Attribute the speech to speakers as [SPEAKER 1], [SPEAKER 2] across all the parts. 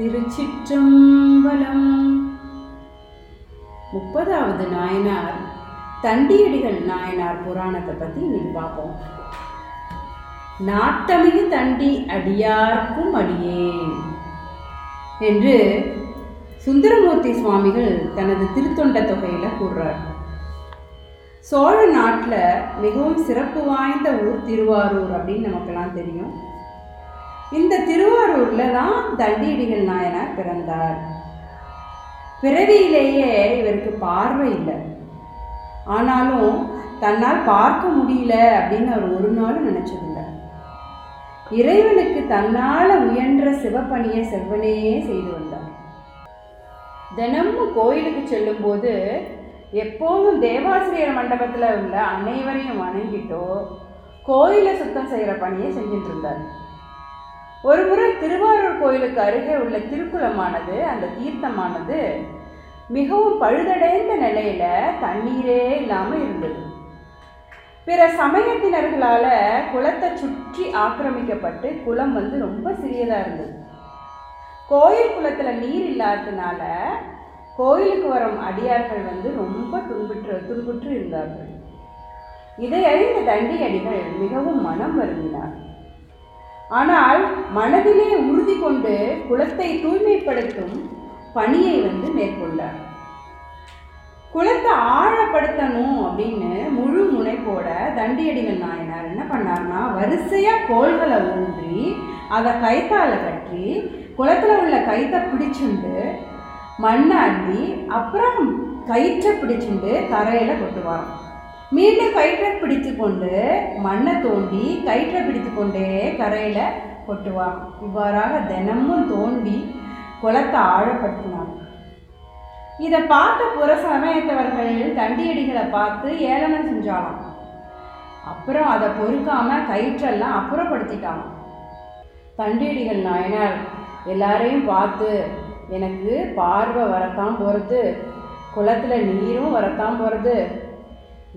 [SPEAKER 1] திருச்சிற்றம்பலம். முப்பதாவது நாயனார். தண்டியடிகள் நாயனார் புராணத்தை பற்றி இன்னைக்கு பார்ப்போம். நாட்டமிகு தண்டி அடியார்க்கும் அடியேன் என்று சுந்தரமூர்த்தி சுவாமிகள் தனது திருத்தொண்ட தொகையில கூறுறார். சோழ நாட்டில் மிகவும் சிறப்பு வாய்ந்த ஊர் திருவாரூர் அப்படின்னு நமக்கெல்லாம் தெரியும். இந்த திருவாரூர்ல தான் தண்டியடிகள் நாயனார் பிறந்தார். பிறவியிலேயே இவருக்கு பார்வை இல்லை. ஆனாலும் தன்னால் பார்க்க முடியல அப்படின்னு அவர் ஒரு நாளும் நினைச்சதில்லை. இறைவனுக்கு தன்னால் உயன்ற சிவப்பணியை செவ்வனையே செய்து வந்தார். தினமும் கோயிலுக்கு செல்லும்போது எப்போதும் தேவாசிரியர் மண்டபத்தில் உள்ள அனைவரையும் வணங்கிட்டோ கோயிலை சுத்தம் செய்கிற பணியை செஞ்சுட்டு இருந்தார். ஒருமுறை திருவாரூர் கோயிலுக்கு அருகே உள்ள திருக்குளமானது அந்த தீர்த்தமானது மிகவும் பழுதடைந்த நிலையில தண்ணீரே இல்லாமல் இருந்தது. பிற சமயத்தினர்களால குளத்தை சுற்றி ஆக்கிரமிக்கப்பட்டு குளம் வந்து ரொம்ப சிறியதா இருந்தது. கோயில் குளத்துல நீர் இல்லாததுனால கோயிலுக்கு வரும் அடியார்கள் வந்து ரொம்ப துன்புற்று துன்புற்று இருந்தார்கள். இதை அறிந்த தண்டி அடிகள் மிகவும் மனம் வருந்தினார்கள். ஆனால் மனதிலே உறுதி கொண்டு குளத்தை தூய்மைப்படுத்தும் பணியை வந்து மேற்கொண்டார். குளத்தை ஆழப்படுத்தணும் அப்படின்னு முழு முனைப்போட தண்டியடிகள் நாயனார் என்ன பண்ணார்னா வரிசையா கோள்களை ஊன்றி அதை கைத்தால கட்டி குளத்துல உள்ள கைத்தை பிடிச்சுண்டு மண்ணை அள்ளி அப்புறம் கயிற்றை பிடிச்சுண்டு தரையில கொட்டுவாராம். மீண்டும் கயிற்றை பிடித்து கொண்டு மண்ணை தோண்டி கயிற்றை பிடித்து கொண்டே கரையில் கொட்டுவான் இவ்வாறாக தினமும் தோண்டி குளத்தை ஆழப்படுத்தினான். இதை பார்த்த புற சமயத்தவர்கள் தண்டியடிகளை பார்த்து ஏளனம் செஞ்சாலாம் அப்புறம் அதை பொறுக்காம கயிற்றெல்லாம் அப்புறப்படுத்திட்டான் தண்டியடிகள் நாயனார் எல்லாரையும் பார்த்து எனக்கு பார்வை வரத்தான் போகிறது குளத்தில் நீரும் வரத்தான் போகிறது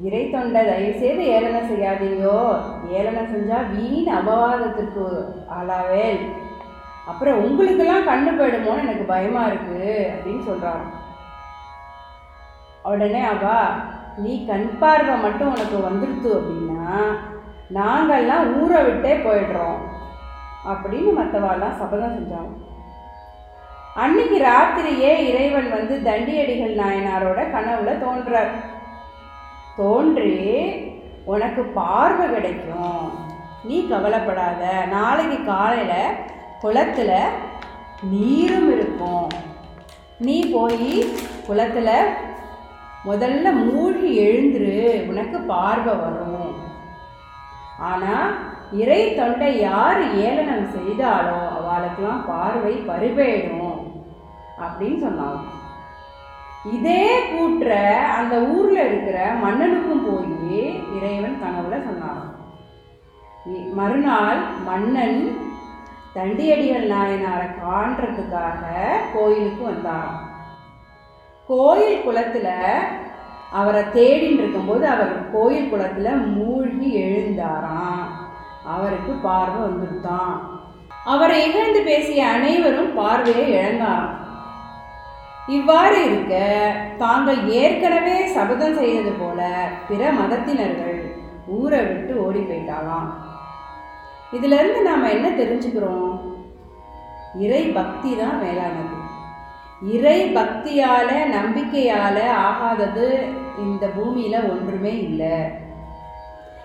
[SPEAKER 1] இறை தொண்டை தயவுசெய்து ஏளனம் செய்யாதீங்கோ. ஏளனம் செஞ்சால் வீண் அபவாதத்திற்கு ஆளாவேல் அப்புறம் உங்களுக்கெல்லாம் கண்ணு போயிடுமோன்னு எனக்கு பயமாக இருக்குது அப்படின்னு சொல்கிறான் உடனே அவா நீ கண் பார்வை மட்டும் உனக்கு வந்துடுத்து அப்படின்னா நாங்கள்லாம் ஊரை விட்டே போயிடுறோம் அப்படின்னு மற்றவாள்லாம் சபதம் செஞ்சாங்க. அன்னைக்கு ராத்திரியே இறைவன் வந்து தண்டியடிகள் நாயனாரோட கனவுல தோன்றார். தோன்றி உனக்கு பார்வை கிடைக்கும். நீ கவலைப்படாத. நாளைக்கு காலையில் குளத்தில் நீரும் இருக்கும். நீ போய் குளத்தில் முதல்ல மூழ்கி எழுந்துரு. உனக்கு பார்வை வரும். ஆனால் இறை தொண்டை யார் ஏளனம் செய்தாலோ அவளுக்கெல்லாம் பார்வை பருவேடும் அப்படின்னு சொன்னாங்க. இதே கூற்ற அந்த ஊர்ல இருக்கிற மன்னனுக்கும் போய் இறைவன் கனவுல சொன்னாராம். மறுநாள் மன்னன் தண்டியடிகள் நாயனாரை காண்றதுக்காக கோயிலுக்கு வந்தாராம். கோயில் குளத்துல அவரை தேடின்னு இருக்கும்போது அவர் கோயில் குளத்துல மூழ்கி எழுந்தாராம். அவருக்கு பார்வை வந்துருத்தான் அவரை இகழ்ந்து பேசிய அனைவரும் பார்வையை இழந்தாராம். இவ்வாறு இருக்க தாங்கள் ஏற்கனவே சபதம் செய்தது போல பிற மதத்தினர்கள் ஊரை விட்டு ஓடி போயிட்டாலாம் இதுல இருந்து நாம என்ன தெரிஞ்சுக்கிறோம்? இறை பக்தி தான் மேலானது. இறை பக்தியால நம்பிக்கையால ஆகாதது இந்த பூமியில ஒன்றுமே இல்லை.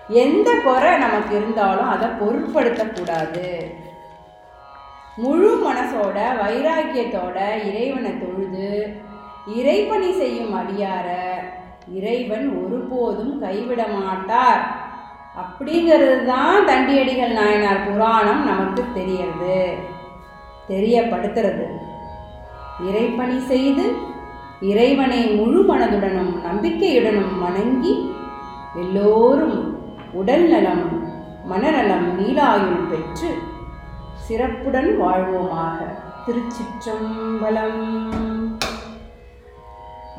[SPEAKER 1] எந்த குறை நமக்கு இருந்தாலும் அதை பொருட்படுத்தக்கூடாது முழு மனசோட வைராக்கியத்தோட இறைவனை தொழுது இறைப்பணி செய்யும் அடியார இறைவன் ஒருபோதும் கைவிட மாட்டார். அப்படிங்கிறது தான் தண்டியடிகள் நாயனார் புராணம் நமக்கு தெரியறது தெரியப்படுத்துறது. இறைப்பணி செய்து இறைவனை முழு மனதுடனும் நம்பிக்கையுடனும் வணங்கி எல்லோரும் உடல் நலம் மனநலம் நீலாயுள் பெற்று சிறப்புடன் வாழ்வோமாக. திருச்சிற்றம்பலம்.